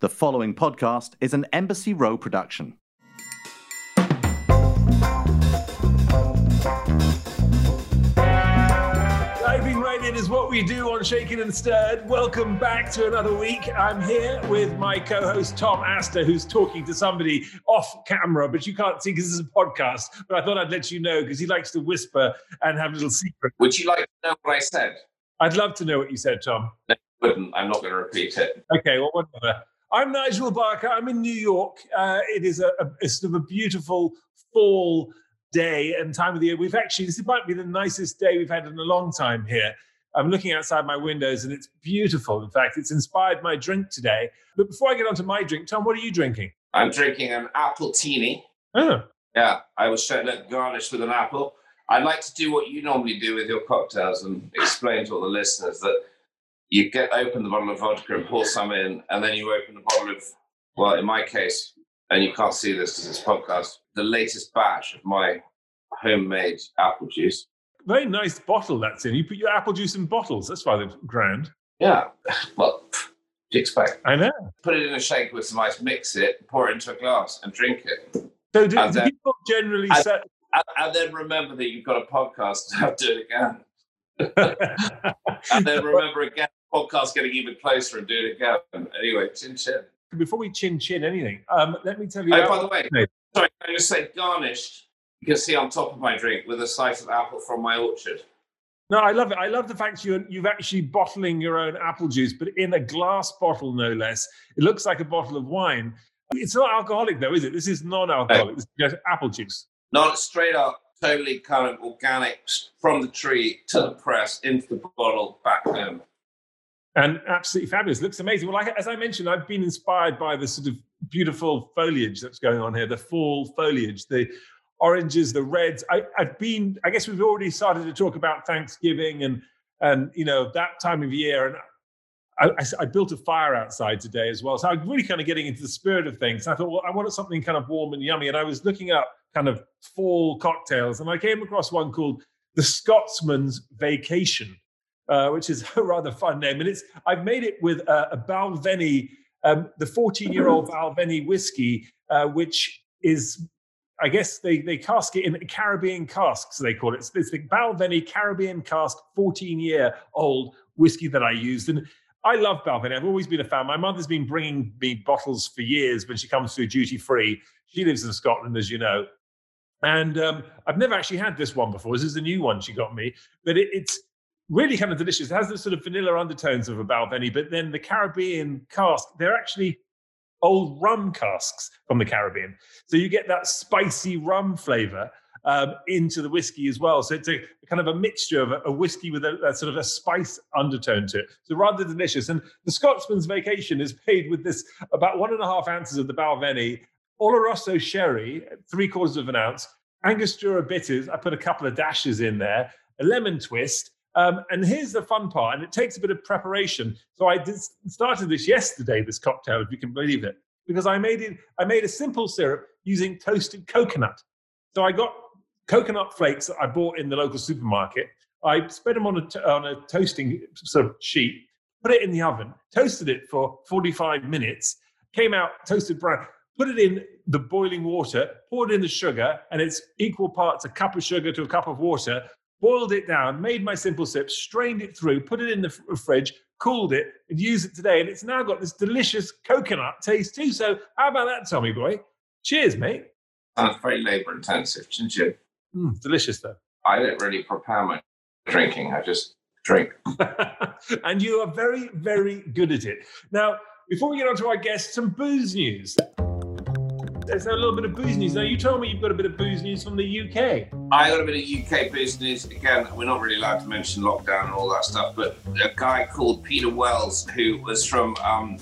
The following podcast is an Embassy Row production. Diving right in is what we do on Shaken and Stirred. Welcome back to another week. I'm here with my co host, Tom Astor, who's talking to somebody off camera, but you can't see because this is a podcast. But I thought I'd let you know because he likes to whisper and have little secrets. Would you like to know what I said? I'd love to know what you said, Tom. No, you wouldn't. I'm not going to repeat it. Okay, well, whatever. I'm Nigel Barker. I'm in New York. Uh, it is a, a, sort of a beautiful fall day and time of the year. We've actually, this might be the nicest day we've had in a long time here. I'm looking outside my windows and it's beautiful. In fact, it's inspired my drink today. But before I get on to my drink, Tom, what are you drinking? I'm drinking an appletini. Oh, Yeah, I was showing it garnished with an apple. I'd like to do what you normally do with your cocktails and explain to all the listeners that you get open the bottle of vodka and pour some in, and then you open the bottle of, well, in my case, and you can't see this because it's podcast, the latest batch of my homemade apple juice. very nice bottle that's in. You put your apple juice in bottles. That's why they're grand. Yeah, well, do you expect? I know. Put it in a shaker with some ice, mix it, pour it into a glass, and drink it. So do, do then- people generally and- say, And, and then remember that you've got a podcast to have to do it again. And then remember again, podcast getting even closer and doing it again. Anyway, chin chin. before we chin chin anything, um, let me tell you. Oh, by the way, No. sorry, I just say garnished? You can see on top of my drink with a slice of apple from my orchard. No, I love it. I love the fact you you've actually bottling your own apple juice, but in a glass bottle, no less. It looks like a bottle of wine. It's not alcoholic, though, is it? This is non-alcoholic. This is just apple juice. Not straight up, totally kind of organic from the tree to the press into the bottle back home. And absolutely fabulous. Looks amazing. Well, like, as I mentioned, I've been inspired by the sort of beautiful foliage that's going on here, the fall foliage, the oranges, the reds. I, I've been, I guess we've already started to talk about Thanksgiving and and you know that time of year. And I, I, I built a fire outside today as well, so I'm really kind of getting into the spirit of things. I thought, well, I wanted something kind of warm and yummy, and I was looking up kind of fall cocktails, and I came across one called the Scotsman's Vacation uh, which is a rather fun name. And it's I've made it with uh, a Balvenie, um, the 14-year-old Balvenie whiskey, uh, which is, I guess they they cask it in Caribbean casks. They call it. It's, it's the Balvenie Caribbean cask 14-year-old whiskey that I used. And I love Balvenie. I've always been a fan. My mother's been bringing me bottles for years when she comes through duty free. She lives in Scotland, as you know. And um, I've never actually had this one before. This is a new one she got me, but it, it's really kind of delicious. It has the sort of vanilla undertones of a Balvenie, but then the Caribbean cask, they're actually old rum casks from the Caribbean. So you get that spicy rum flavor um, into the whiskey as well. So it's a kind of a mixture of a, a whiskey with a, a sort of a spice undertone to it. So rather delicious. And the Scotsman's Vacation is paid with this about one and a half ounces of the Balvenie, Oloroso sherry, three quarters of an ounce, Angostura bitters. I put a couple of dashes in there, a lemon twist. Um, and here's the fun part, and it takes a bit of preparation. So I did, started this yesterday, this cocktail, if you can believe it, because I made it. I made a simple syrup using toasted coconut. So I got coconut flakes that I bought in the local supermarket. I spread them on a, on a toasting sort of sheet, put it in the oven, toasted it for 45 minutes, came out toasted brown, put it in the boiling water, poured in the sugar, and it's equal parts a cup of sugar to a cup of water, boiled it down, made my simple sip, strained it through, put it in the fridge, cooled it, and used it today. And it's now got this delicious coconut taste too. So how about that, Tommy boy? Cheers, mate. Sounds very labour intensive, chin chin. Mm, delicious though. I don't really prepare my drinking, I just drink. and you are very, very good at it. Now, before we get on to our guests, some booze news. There's a little bit of booze news. Now, you told me you've got a bit of booze news from the UK. I got a bit of UK business. Again, we're not really allowed to mention lockdown and all that stuff, but a guy called Peter Wells, who was from um,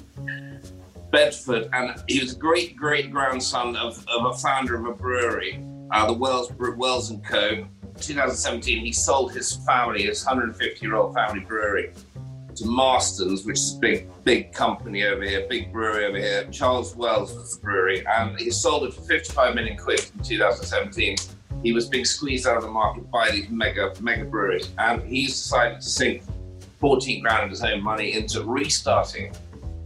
Bedford, and he was a great great grandson of, of a founder of a brewery, uh, the Wells Wells and Co. 2017, he sold his family, his 150 year old family brewery, to Marston's, which is a big big company over here, big brewery over here. Charles Wells was the brewery, and he sold it for 55 million quid in 2017 he was being squeezed out of the market by these mega mega breweries, and he's decided to sink 14 grand of his own money into restarting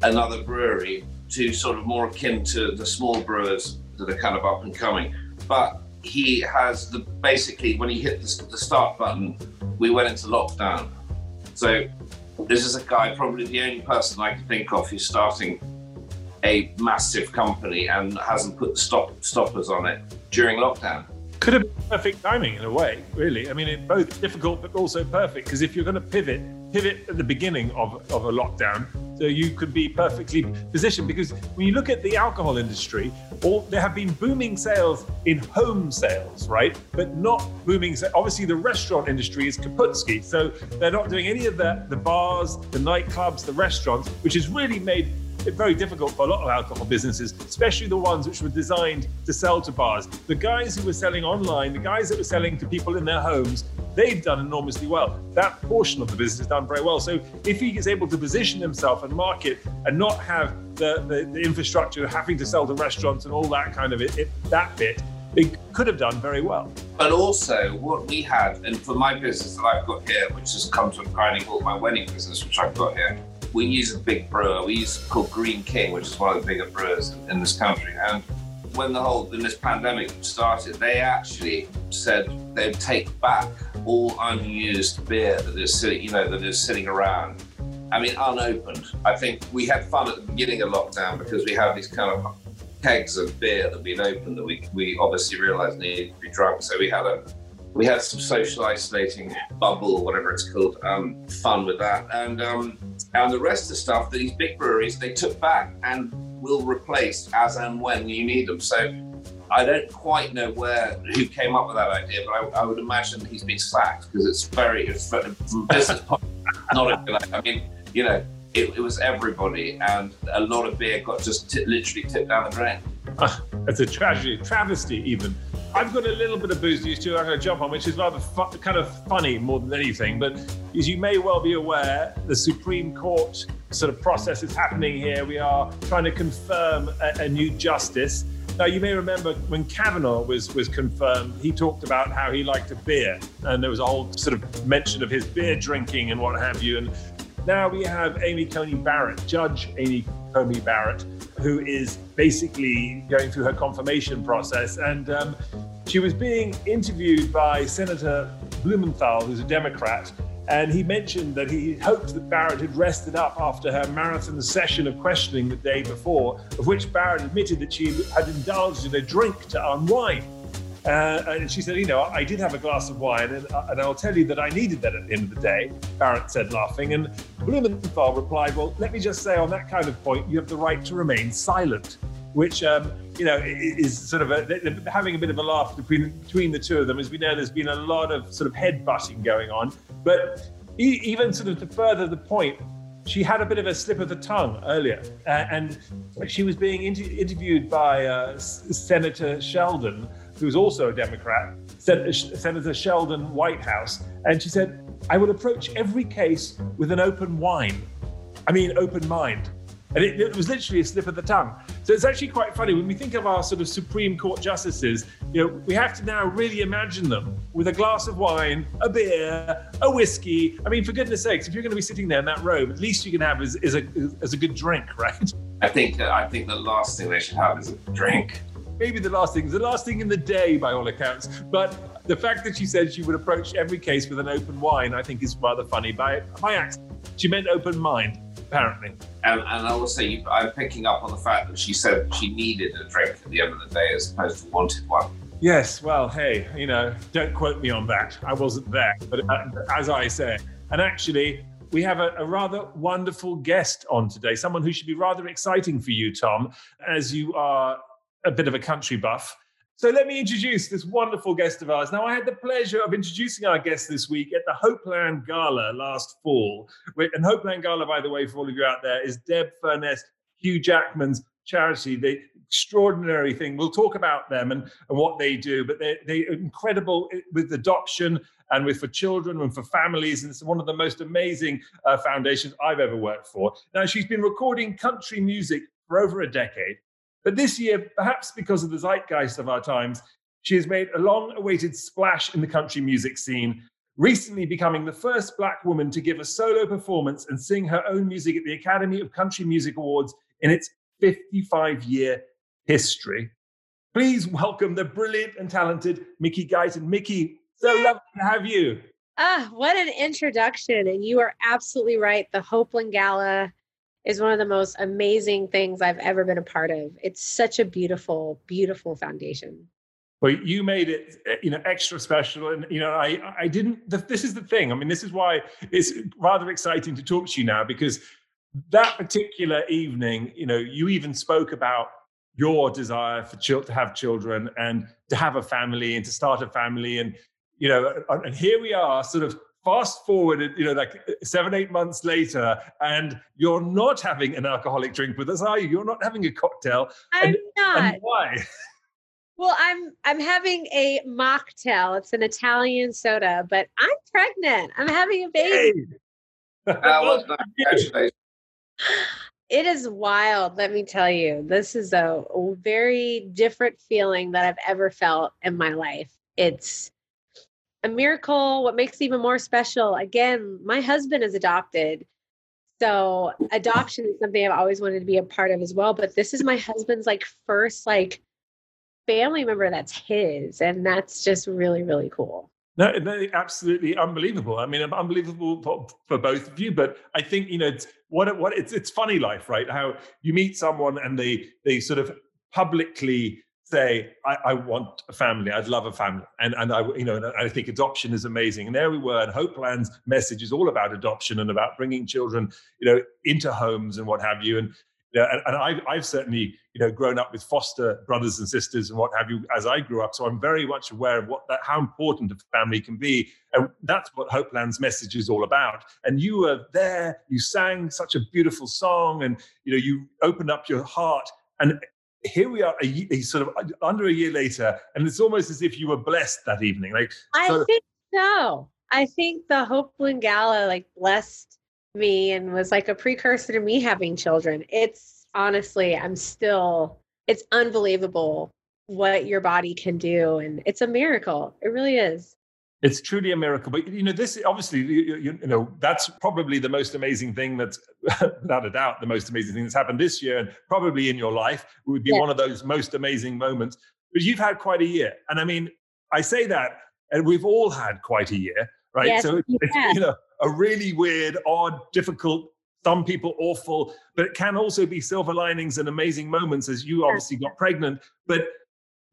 another brewery to sort of more akin to the small brewers that are kind of up and coming. But he has the basically when he hit the, the start button, we went into lockdown. So this is a guy, probably the only person I can think of who's starting a massive company and hasn't put stop stoppers on it during lockdown. Could have been perfect timing in a way, really. I mean, it's both difficult but also perfect because if you're going to pivot, pivot at the beginning of, of a lockdown, so you could be perfectly positioned. Because when you look at the alcohol industry, all there have been booming sales in home sales, right? But not booming. Obviously, the restaurant industry is kaputski, so they're not doing any of the the bars, the nightclubs, the restaurants, which has really made very difficult for a lot of alcohol businesses, especially the ones which were designed to sell to bars. The guys who were selling online, the guys that were selling to people in their homes, they've done enormously well. That portion of the business has done very well. So if he is able to position himself and market and not have the, the, the infrastructure having to sell to restaurants and all that kind of it, it that bit, it could have done very well. But also, what we had, and for my business that I've got here, which has come a grinding halt, my wedding business, which I've got here, we use a big brewer. We use called Greene King, which is one of the bigger brewers in, this country. And when the whole in this pandemic started, they actually said they'd take back all unused beer that is sitting, you know, that is sitting around. I mean, unopened. I think we had fun at the beginning of lockdown because we had these kind of kegs of beer that we'd opened that we, we obviously realized needed to be drunk. So we had a we had some social isolating bubble, whatever it's called, um, fun with that. And um, and the rest of the stuff that these big breweries they took back and will replace as and when you need them. So I don't quite know where who came up with that idea, but I, I would imagine he's been sacked because it's very it's business point, not I mean, you know, it, it, was everybody, and a lot of beer got just t- literally tipped down the drain. Uh, it's a tragedy, travesty, even. I've got a little bit of booze news too. I'm going to jump on, which is rather fu- kind of funny more than anything. But as you may well be aware, the Supreme Court sort of process is happening here. We are trying to confirm a, a new justice. Now, you may remember when Kavanaugh was was confirmed, he talked about how he liked a beer, and there was a whole sort of mention of his beer drinking and what have you. And now we have Amy Coney Barrett, Judge Amy Coney Barrett, who is basically going through her confirmation process. And um, she was being interviewed by Senator Blumenthal, who's a Democrat. And he mentioned that he hoped that Barrett had rested up after her marathon session of questioning the day before, of which Barrett admitted that she had indulged in a drink to unwind. Uh, and she said, You know, I did have a glass of wine, and, uh, and I'll tell you that I needed that at the end of the day, Barrett said, laughing. And Blumenthal replied, Well, let me just say on that kind of point, you have the right to remain silent, which, um, you know, is sort of a, having a bit of a laugh between, between the two of them. As we know, there's been a lot of sort of head butting going on. But even sort of to further the point, she had a bit of a slip of the tongue earlier, uh, and she was being inter- interviewed by uh, Senator Sheldon who's also a Democrat, Senator Sheldon Whitehouse, and she said, I will approach every case with an open wine. I mean, open mind. And it, it, was literally a slip of the tongue. So it's actually quite funny when we think of our sort of Supreme Court justices, you know, we have to now really imagine them with a glass of wine, a beer, a whiskey. I mean, for goodness sakes, if you're going to be sitting there in that robe, at least you can have is, is a, is a good drink, right? I think, I think the last thing they should have is a drink maybe the last thing, the last thing in the day by all accounts. But the fact that she said she would approach every case with an open wine, I think is rather funny. By by accident, she meant open mind, apparently. And, and I will say, I'm picking up on the fact that she said she needed a drink at the end of the day as opposed to wanted one. Yes, well, hey, you know, don't quote me on that. I wasn't there. But uh, as I say, and actually, we have a, a, rather wonderful guest on today, someone who should be rather exciting for you, Tom, as you are a bit of a country buff. So let me introduce this wonderful guest of ours. Now, I had the pleasure of introducing our guest this week at the Hopeland Gala last fall. And Hopeland Gala, by the way, for all of you out there, is Deb Furness, Hugh Jackman's charity. The extraordinary thing. We'll talk about them and, and what they do, but they, they're incredible with adoption and with for children and for families. And it's one of the most amazing uh, foundations I've ever worked for. Now, she's been recording country music for over a decade. But this year, perhaps because of the zeitgeist of our times, she has made a long awaited splash in the country music scene, recently becoming the first Black woman to give a solo performance and sing her own music at the Academy of Country Music Awards in its 55 year history. Please welcome the brilliant and talented Mickey Guyton. Mickey, so lovely to have you. Ah, what an introduction. And you are absolutely right. The Hopeland Gala is one of the most amazing things I've ever been a part of. It's such a beautiful, beautiful foundation. Well, you made it, eh, you know, extra special, and you know, I, I didn't. This is the thing. I mean, this is why it's rather exciting to talk to you now because that particular evening, you know, you even spoke about your desire for chil- to have children and to have a family and to start a family, and you know, and here we are, sort of fast forward, you know, like seven, eight months later, and you're not having an alcoholic drink with us, are you? You're not having a cocktail. I'm and, not. And why? Well, I'm I'm having a mocktail. It's an Italian soda, but I'm pregnant. I'm having a baby. Hey. well, congratulations. It is wild, let me tell you. This is a very different feeling that I've ever felt in my life. It's a miracle. What makes it even more special, again, my husband is adopted. So adoption is something I've always wanted to be a part of as well. But this is my husband's like first like family member that's his. And that's just really, really cool. No, no, absolutely unbelievable. I mean, unbelievable for, for, both of you. But I think you know, it's what what it's it's funny life, right? How you meet someone and they they sort of publicly say, I, I, want a family. I'd love a family. And, and I, you know, and I think adoption is amazing. And there we were. And Hopeland's message is all about adoption and about bringing children, you know, into homes and what have you. And, you know, and, and I've, I've certainly, you know, grown up with foster brothers and sisters and what have you as I grew up. So I'm very much aware of what that, how important a family can be. And that's what Hopeland's message is all about. And you were there, you sang such a beautiful song and, you know, you opened up your heart and here we are, a, a, sort of under a year later, and it's almost as if you were blessed that evening. Like I so, think so. I think the Hopeland Gala like blessed me and was like a precursor to me having children. It's honestly, I'm still. It's unbelievable what your body can do, and it's a miracle. It really is it's truly a miracle. But you know this obviously you, you, you, know that's probably the most amazing thing that's without a doubt the most amazing thing that's happened this year and probably in your life would be yeah. one of those most amazing moments. But you've had quite a year. And i mean i say that and we've all had quite a year right? Yes, so it's you know a really weird odd difficult some people awful but it can also be silver linings and amazing moments as you obviously got pregnant. But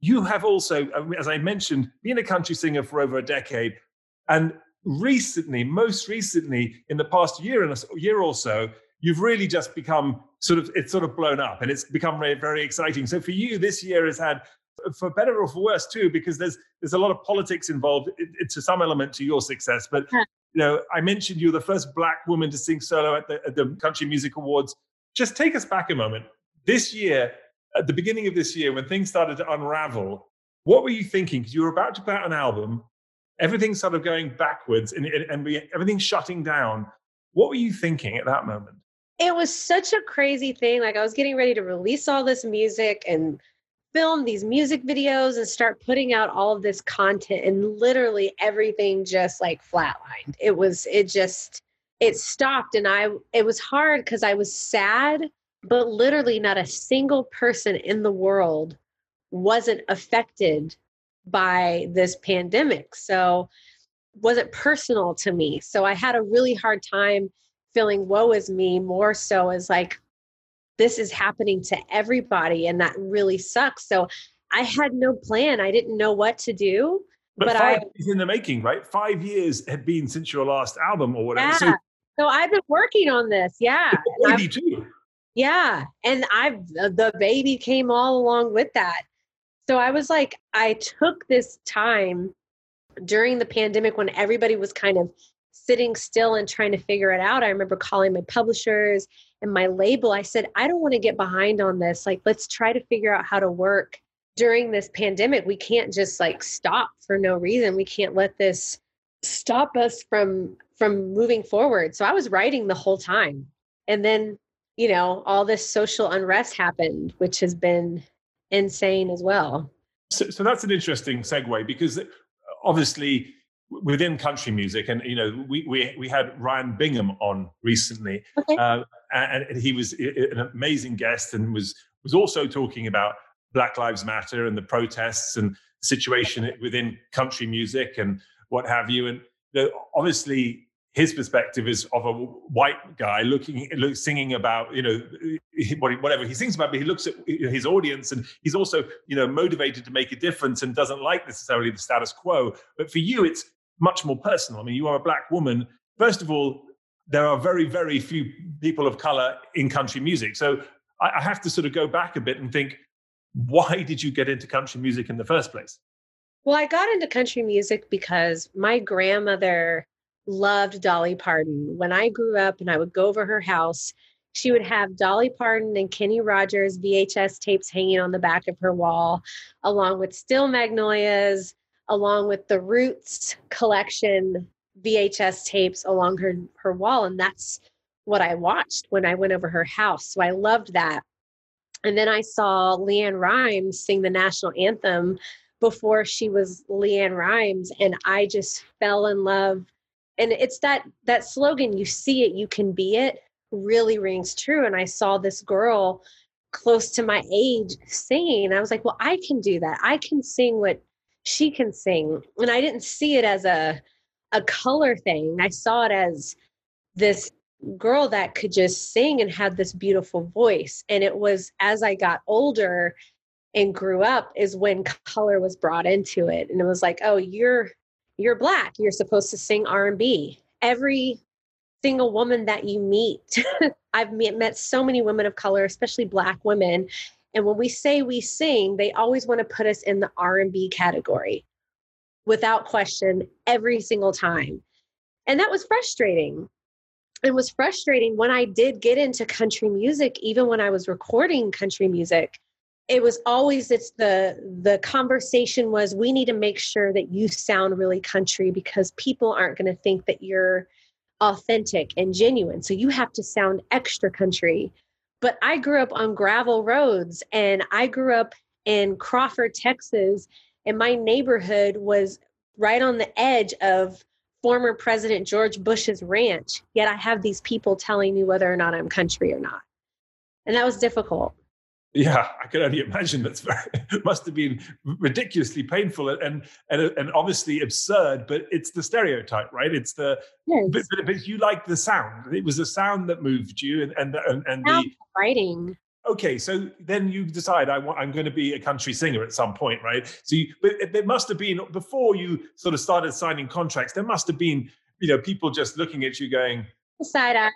you have also, uh, as I mentioned, been a country singer for over a decade. And recently, most recently, in the past year and a year or so, you've really just become sort of, it's sort of blown up and it's become very, very exciting. So for you, this year has had, for better or for worse too, because there's there's a lot of politics involved it, it, to some element to your success. But you know, I mentioned you're the first black woman to sing solo at the, at the Country Music Awards. Just take us back a moment. This year, at the beginning of this year when things started to unravel, what were you thinking? Because you were about to put out an album, everything's sort of going backwards and, and everything's shutting down. What were you thinking at that moment? It was such a crazy thing. Like I was getting ready to release all this music and film these music videos and start putting out all of this content and literally everything just like flatlined. It was it just it stopped and I it was hard cuz I was sad but literally not a single person in the world wasn't affected by this pandemic. So wasn't personal to me. So I had a really hard time feeling woe is me more so as like this is happening to everybody and that really sucks. So I had no plan. I didn't know what to do. But, but five I, years in the making, right? Five years had been since your last album or whatever. Yeah. So, so I've been working on this. Yeah. too. Yeah. And I, the baby came all along with that. So I was like, I took this time during the pandemic when everybody was kind of sitting still and trying to figure it out. I remember calling my publishers and my label. I said, I don't want to get behind on this. Like, let's try to figure out how to work during this pandemic. We can't just like stop for no reason. We can't let this stop us from from moving forward. So I was writing the whole time. And then you know, all this social unrest happened, which has been insane as well. So, so that's an interesting segue because obviously within country music, and you know, we we we had Ryan Bingham on recently, Okay. uh, and, and he was an amazing guest, and was was also talking about Black Lives Matter and the protests and the situation within country music and what have you. And you know, obviously, his perspective is of a white guy looking, look, singing about you know whatever he sings about, but he looks at his audience and he's also you know motivated to make a difference and doesn't like necessarily the status quo. But for you, it's much more personal. I mean, you are a black woman. First of all, there are very very few people of color in country music, so I have to sort of go back a bit and think, why did you get into country music in the first place? Well, I got into country music because my grandmother loved Dolly Parton. When I grew up and I would go over her house, she would have Dolly Parton and Kenny Rogers VHS tapes hanging on the back of her wall, along with Steel Magnolias, along with the Roots collection VHS tapes along her, her wall. And that's what I watched when I went over her house. So I loved that. And then I saw LeAnn Rimes sing the national anthem before she was LeAnn Rimes. And I just fell in love and it's that that slogan you see it you can be it really rings true. And i saw this girl close to my age singing i was like well i can do that. I can sing what she can sing. And i didn't see it as a a color thing. I saw it as this girl that could just sing and had this beautiful voice. And it was as i got older and grew up is when color was brought into it. And it was like oh you're you're black you're supposed to sing r&b every single woman that you meet i've met so many women of color especially black women and when we say we sing they always want to put us in the r&b category without question every single time. And that was frustrating. It was frustrating when i did get into country music even when i was recording country music it was always it's the the conversation was we need to make sure that you sound really country because people aren't going to think that you're authentic and genuine. So you have to sound extra country. But i grew up on gravel roads and i grew up in crawford texas and my neighborhood was right on the edge of former president george bush's ranch. Yet i have these people telling me whether or not i'm country or not. And that was difficult yeah, I can only imagine that's very must have been ridiculously painful and and and obviously absurd. But it's the stereotype, right? It's the yes. but, but, but you like the sound. It was the sound that moved you, and and and, and the writing. Okay, so then you decide I want I'm going to be a country singer at some point, right? So, you, but there must have been before you sort of started signing contracts. There must have been you know people just looking at you going side eye.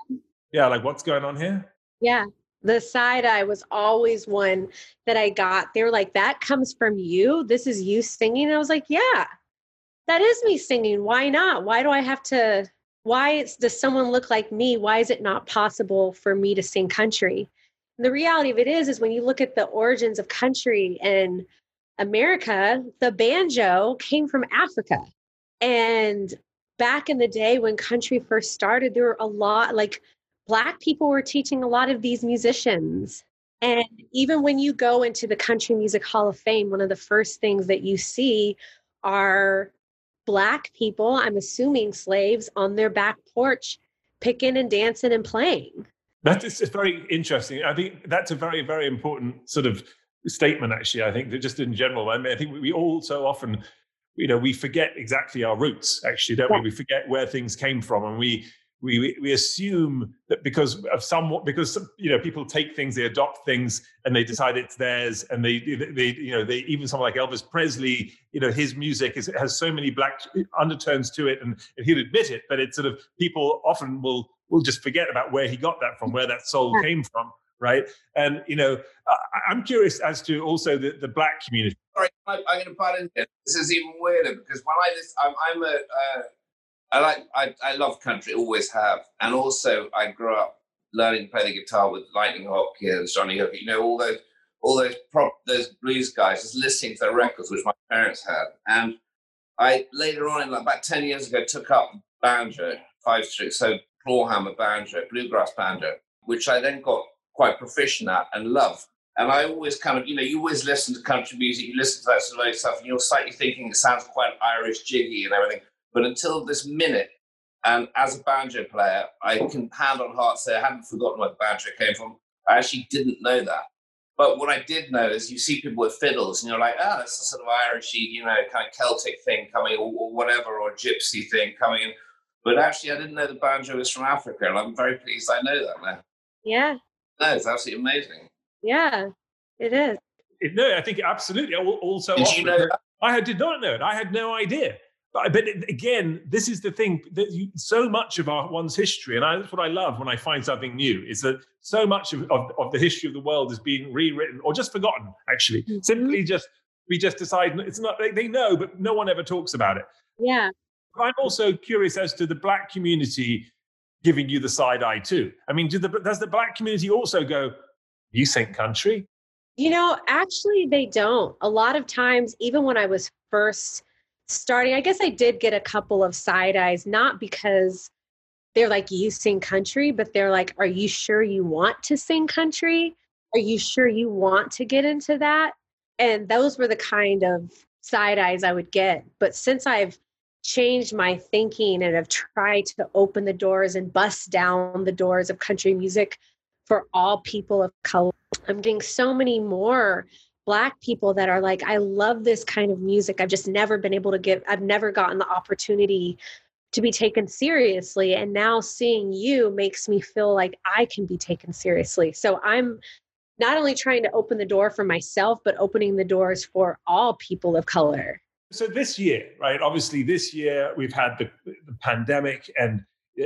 Yeah, like what's going on here? Yeah, the side eye was always one that I got. They were like, that comes from you. This is you singing. I was like, yeah, that is me singing. Why not? Why do I have to? Why does someone look like me? Why is it not possible for me to sing country? And the reality of it is, is when you look at the origins of country in America, the banjo came from Africa. And back in the day when country first started, there were a lot like Black people were teaching a lot of these musicians. And even when you go into the Country Music Hall of Fame, one of the first things that you see are Black people, I'm assuming slaves, on their back porch picking and dancing and playing. That is very interesting. I think that's a very, very important sort of statement, actually. I think that just in general, I mean, I think we all so often, you know, we forget exactly our roots, actually, don't yeah. we? We forget where things came from and we, we we assume that because of somewhat because you know people take things they adopt things and they decide it's theirs and they they you know they even someone like Elvis Presley you know his music is, has so many black undertones to it and, and he'll admit it but it's sort of people often will will just forget about where he got that from where that soul came from right? And you know I, am curious as to also the, the black community. Sorry, I, am going to butt in. This is even weirder because when I listen, I'm, I'm a uh, I like I, I love country, always have, and also I grew up learning to play the guitar with Lightning Hopkins, Johnny Hooker, you know, all those all those prop those blues guys, just listening to their records, which my parents had. And I later on, like about ten years ago, took up banjo, five string, so clawhammer banjo, bluegrass banjo, which I then got quite proficient at and love. And I always kind of, you know, you always listen to country music, you listen to that sort of stuff, and you're slightly thinking it sounds quite Irish jiggy and everything. But until this minute, and as a banjo player, I can hand on heart say I hadn't forgotten where the banjo came from. I actually didn't know that. But what I did know is you see people with fiddles and you're like, ah, oh, that's a sort of Irishy, you know, kind of Celtic thing coming or, or whatever, or gypsy thing coming in. But actually, I didn't know the banjo was from Africa, and I'm very pleased I know that now. Yeah. No, it's absolutely amazing. Yeah, it is. No, I think absolutely. Also, did you know that? I did not know it. I had no idea. But, but again, this is the thing that you, so much of our one's history, and I, that's what I love when I find something new, is that so much of, of, of the history of the world is being rewritten or just forgotten. Actually, mm-hmm. simply just we just decide it's not. They, they know, but no one ever talks about it. Yeah. I'm also curious as to the black community giving you the side eye too. I mean, do the, does the black community also go, "You think country"? You know, actually, they don't. A lot of times, even when I was first starting, I guess I did get a couple of side eyes, not because they're like, you sing country, but they're like, are you sure you want to sing country? Are you sure you want to get into that? And those were the kind of side eyes I would get. But since I've changed my thinking and have tried to open the doors and bust down the doors of country music for all people of color, I'm getting so many more black people that are like i love this kind of music. I've just never been able to give i've never gotten the opportunity to be taken seriously. And now seeing you makes me feel like i can be taken seriously. So i'm not only trying to open the door for myself but opening the doors for all people of color. So this year right obviously this year we've had the, the pandemic and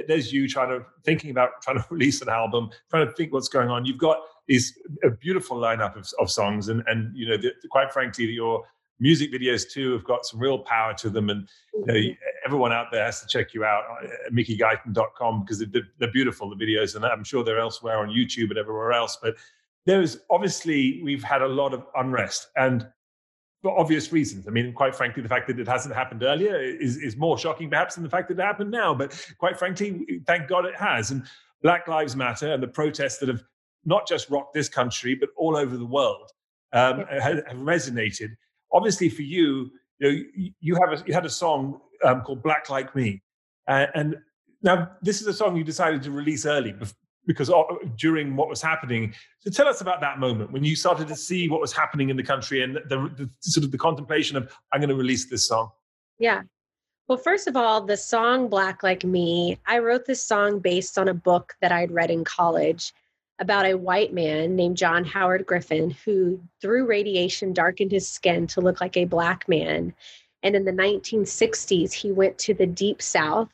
there's you trying to thinking about trying to release an album trying to think what's going on you've got is a beautiful lineup of, of songs, and and you know, the, quite frankly, your music videos too have got some real power to them, and you know, mm-hmm. everyone out there has to check you out at mickeyguyton.com because they're, they're beautiful the videos, and I'm sure they're elsewhere on YouTube and everywhere else. But there's obviously we've had a lot of unrest and for obvious reasons. I mean, quite frankly, the fact that it hasn't happened earlier is, is more shocking, perhaps, than the fact that it happened now. But quite frankly, thank God it has. And Black Lives Matter and the protests that have not just rocked this country, but all over the world, um, have, have, resonated. Obviously, for you, you, know, you have a, you had a song um, called "Black Like Me," uh, and now this is a song you decided to release early because uh, during what was happening. So tell us about that moment when you started to see what was happening in the country and the, the sort of the contemplation of I'm going to release this song. Yeah. Well, first of all, the song Black Like Me, I wrote this song based on a book that I'd read in college about a white man named John Howard Griffin who, through radiation, darkened his skin to look like a black man. And in the 1960s, he went to the deep south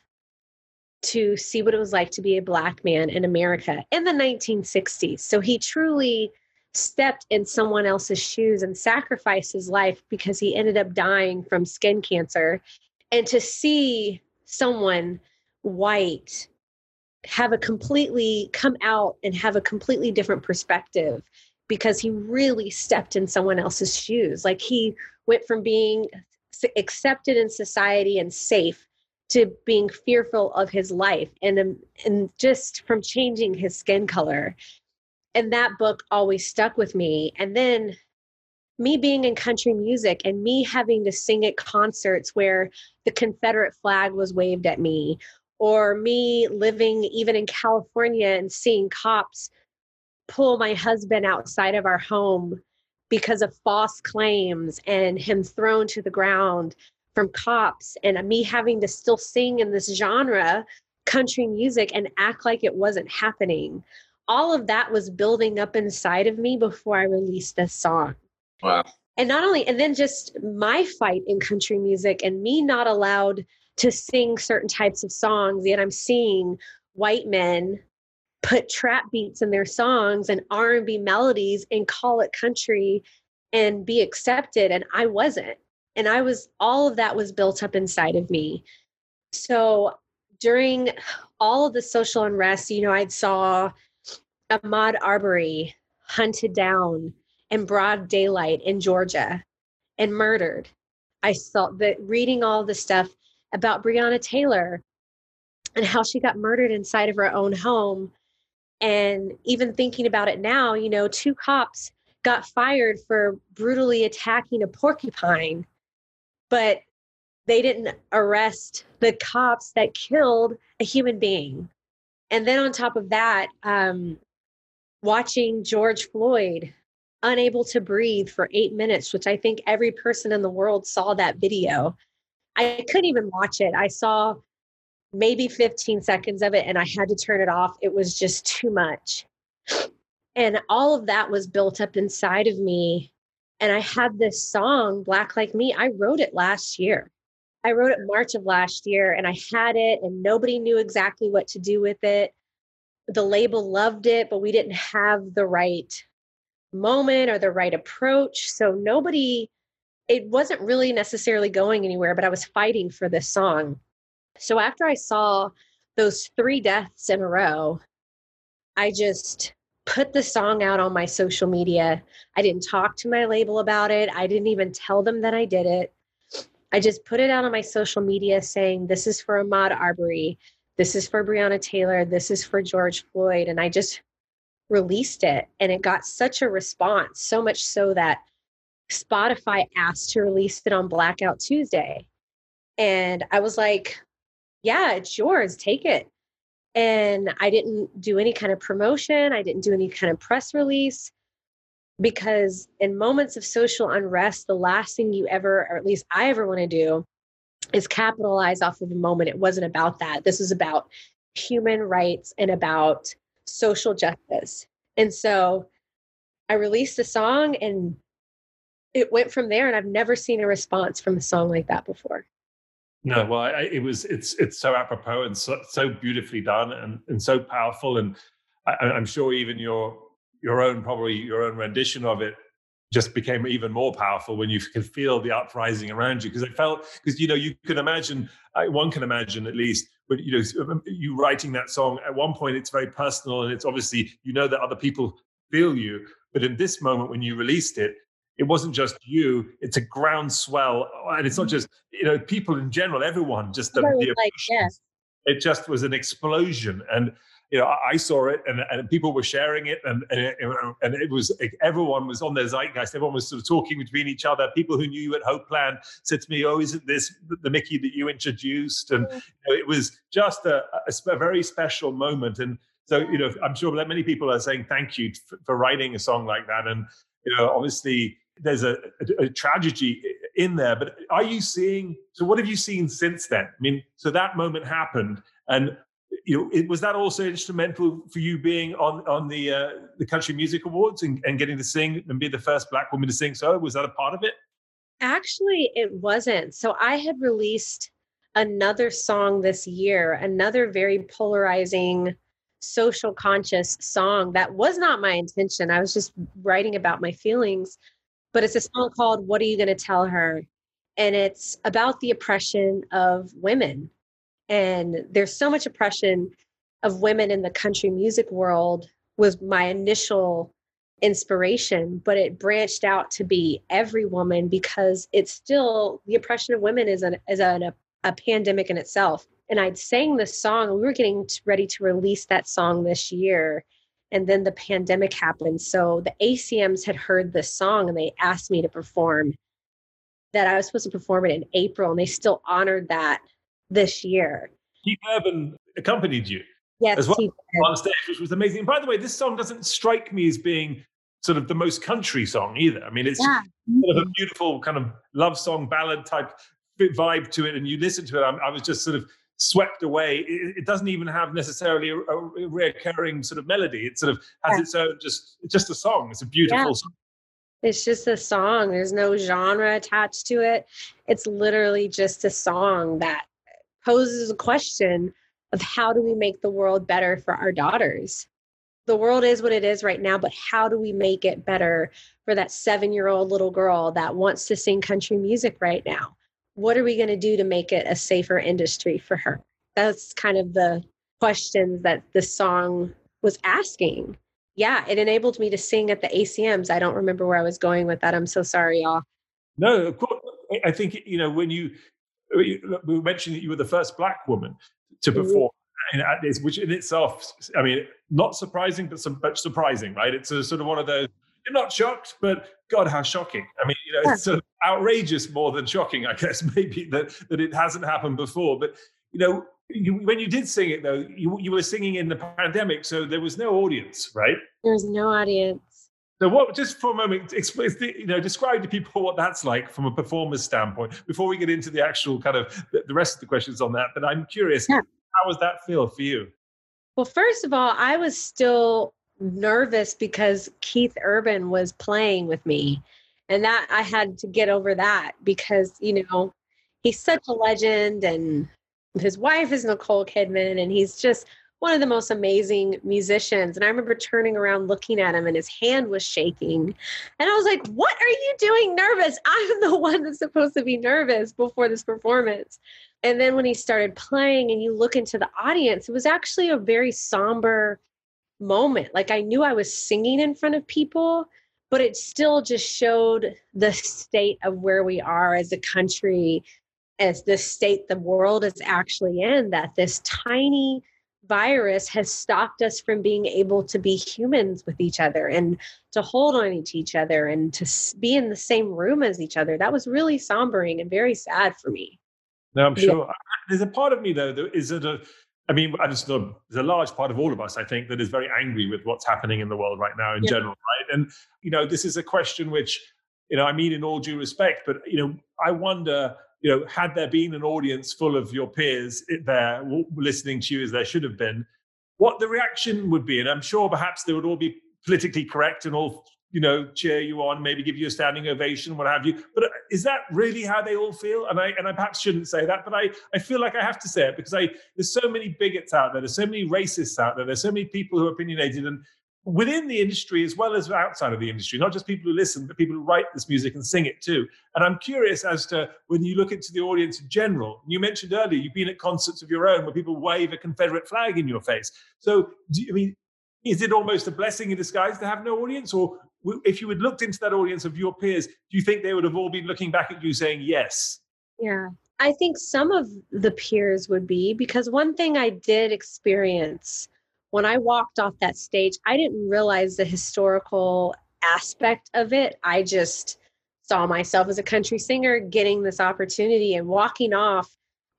to see what it was like to be a black man in America in the 1960s. So he truly stepped in someone else's shoes and sacrificed his life because he ended up dying from skin cancer. And to see someone white have a completely come out and have a completely different perspective because he really stepped in someone else's shoes. Like he went from being accepted in society and safe to being fearful of his life and um, and just from changing his skin color. And that book always stuck with me. And then me being in country music and me having to sing at concerts where the Confederate flag was waved at me or me living even in California and seeing cops pull my husband outside of our home because of false claims and him thrown to the ground from cops and me having to still sing in this genre country music and act like it wasn't happening. All of that was building up inside of me before i released this song. Wow. And not only and then just my fight in country music and me not allowed to sing certain types of songs yet i'm seeing white men put trap beats in their songs and r&b melodies and call it country and be accepted and i wasn't and i was all of that was built up inside of me so during all of the social unrest you know i saw Ahmaud arbery hunted down in broad daylight in georgia and murdered i saw that reading all the stuff about Breonna Taylor and how she got murdered inside of her own home. And even thinking about it now, you know, two cops got fired for brutally attacking a porcupine. But they didn't arrest the cops that killed a human being. And then on top of that, um, watching George Floyd unable to breathe for eight minutes, which I think every person in the world saw that video. I couldn't even watch it. I saw maybe 15 seconds of it and I had to turn it off. It was just too much. And all of that was built up inside of me. And I had this song, Black Like Me. I wrote it last year. I wrote it March of last year and I had it and nobody knew exactly what to do with it. The label loved it, but we didn't have the right moment or the right approach. So nobody, it wasn't really necessarily going anywhere, but I was fighting for this song. So after I saw those three deaths in a row, I just put the song out on my social media. I didn't talk to my label about it. I didn't even tell them that I did it. I just put it out on my social media saying, This is for Ahmaud Arbery. This is for Breonna Taylor. This is for George Floyd. And I just released it. And it got such a response, so much so that Spotify asked to release it on Blackout Tuesday. And I was like, Yeah, it's yours. Take it. And I didn't do any kind of promotion, I didn't do any kind of press release because in moments of social unrest, the last thing you ever, or at least I ever want to do, is capitalize off of a moment. It wasn't about that. This is about human rights and about social justice. And so I released a song and it went from there. And I've never seen a response from a song like that before. No, well, I, it was it's it's so apropos and so, so beautifully done and, and so powerful, and I, I'm sure even your your own probably your own rendition of it just became even more powerful when you could feel the uprising around you. Because it felt because you know you can imagine one can imagine at least but you know um, you writing that song at one point it's very personal and it's obviously you know that other people feel you. But in this moment when you released it it wasn't just you it's a groundswell and it's not mm-hmm. just you know people in general everyone just the, the like, yes. it just was an explosion and you know, I saw it and, and people were sharing it and, and, it, and it was everyone was on their zeitgeist. Everyone was sort of talking between each other. People who knew you at Hopeland said to me, "Oh, isn't this the Mickey that you introduced?" And mm. you know, it was just a, a, a, very special moment. And so, you know, I'm sure that many people are saying thank you for, for writing a song like that. And you know, obviously, there's a, a, a, tragedy in there. But are you seeing? So, what have you seen since then? I mean, so that moment happened, and you know, it, was that also instrumental for you being on on the uh, the Country Music Awards and, and getting to sing and be the first Black woman to sing so? Was that a part of it? Actually, it wasn't. So I had released another song this year, another very polarizing, social conscious song that was not my intention. I was just writing about my feelings, but it's a song called What Are You Going to Tell Her? And it's about the oppression of women. And there's so much oppression of women in the country music world was my initial inspiration but it branched out to be every woman because it's still the oppression of women is an is an, a, a pandemic in itself. And i'd sang this song we were getting ready to release that song this year and then the pandemic happened so the acms had heard this song and they asked me to perform that i was supposed to perform it in april and they still honored that this year. Keith Urban accompanied you. Yes, as well on stage, which was amazing. And by the way, this song doesn't strike me as being sort of the most country song either. I mean, it's yeah. sort of a beautiful kind of love song ballad type vibe to it, and you listen to it. I, I was just sort of swept away. It, it doesn't even have necessarily a, a, reoccurring sort of melody. It sort of has yeah. its own just just a song. It's a beautiful yeah. song. It's just a song. There's no genre attached to it. It's literally just a song that poses a question of how do we make the world better for our daughters? The world is what it is right now, but how do we make it better for that seven year old little girl that wants to sing country music right now? What are we going to do to make it a safer industry for her? That's kind of the questions that the song was asking. Yeah, it enabled me to sing at the ACMs. I don't remember where I was going with that. I'm so sorry, y'all. No, of course. I think you know when you we mentioned that you were the first black woman to mm-hmm. perform which in itself, I mean, not surprising, but some, but surprising, right? It's a sort of one of those you're not shocked, but God, how shocking! I mean, you know, it's sort of outrageous more than shocking, I guess, maybe that that it hasn't happened before. But you know, you, when you did sing it though, you you were singing in the pandemic, so there was no audience, right? There was no audience. So, what? Just for a moment, explain, you know, describe to people what that's like from a performer's standpoint before we get into the actual kind of the rest of the questions on that. But I'm curious, yeah. how was that feel for you? Well, first of all, I was still nervous because Keith Urban was playing with me. And that I had to get over that because, you know, he's such a legend and his wife is Nicole Kidman and he's just one of the most amazing musicians. And I remember turning around looking at him and his hand was shaking. And I was like, What are you doing nervous? I'm the one that's supposed to be nervous before this performance. And then when he started playing and you look into the audience, it was actually a very somber moment. Like I knew I was singing in front of people, but it still just showed the state of where we are as a country, as the state the world is actually in, that this tiny virus has stopped us from being able to be humans with each other and to hold on to each other and to be in the same room as each other. That was really sombering and very sad for me. No, I'm sure. Yeah. There's a part of me though that is it a I mean, I just know there's a large part of all of us, I think, that is very angry with what's happening in the world right now in yeah. general, right? And you know, this is a question which, you know, I mean, in all due respect, but you know, I wonder, you know, had there been an audience full of your peers there listening to you as there should have been, what the reaction would be, and I'm sure perhaps they would all be politically correct and all you know, cheer you on, maybe give you a standing ovation, what have you. But uh, is that really how they all feel? And I and I perhaps shouldn't say that, but I I feel like I have to say it because I there's so many bigots out there, there's so many racists out there, there's so many people who are opinionated and within the industry as well as outside of the industry, not just people who listen, but people who write this music and sing it too. And I'm curious as to when you look into the audience in general, you mentioned earlier you've been at concerts of your own where people wave a Confederate flag in your face. So, do I mean, is it almost a blessing in disguise to have no audience, or if you had looked into that audience of your peers, do you think they would have all been looking back at you saying yes? Yeah, I think some of the peers would be because one thing I did experience when I walked off that stage, I didn't realize the historical aspect of it. I just saw myself as a country singer getting this opportunity and walking off.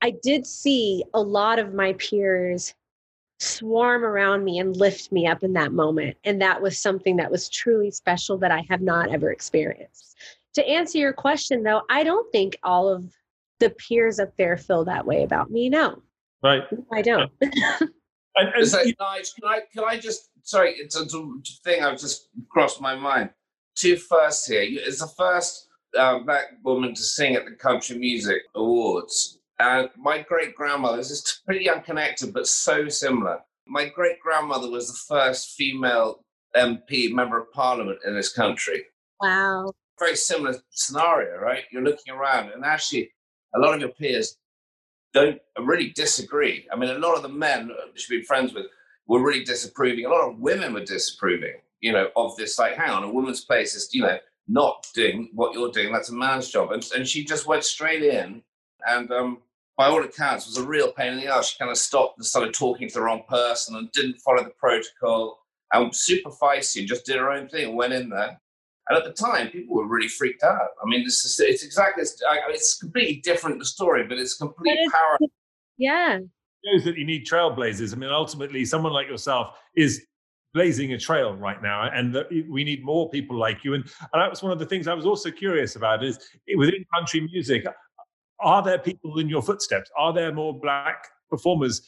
I did see a lot of my peers swarm around me and lift me up in that moment. And that was something that was truly special that I have not ever experienced. To answer your question, though, I don't think all of the peers up there feel that way about me. No. Right. I don't. and, and, so, can, I, can, I, can I just, sorry, it's a thing I've just crossed my mind. Two firsts here. It's the first uh, black woman to sing at the Country Music Awards. And my great grandmother, this is pretty unconnected, but so similar. My great grandmother was the first female MP, member of parliament in this country. Wow. Very similar scenario, right? You're looking around, and actually, a lot of your peers don't really disagree. I mean, a lot of the men she's been friends with were really disapproving. A lot of women were disapproving, you know, of this. Like, hang on, a woman's place is, you know, not doing what you're doing. That's a man's job. And, and she just went straight in and um, by all accounts, was a real pain in the ass. She kind of stopped and started talking to the wrong person and didn't follow the protocol and super feisty and just did her own thing and went in there. And at the time, people were really freaked out. I mean, this is, it's exactly, it's, it's completely different the story, but it's complete power. Yeah. It shows that you need trailblazers. I mean, ultimately, someone like yourself is blazing a trail right now, and we need more people like you. And, and that was one of the things I was also curious about is within country music, are there people in your footsteps? Are there more black performers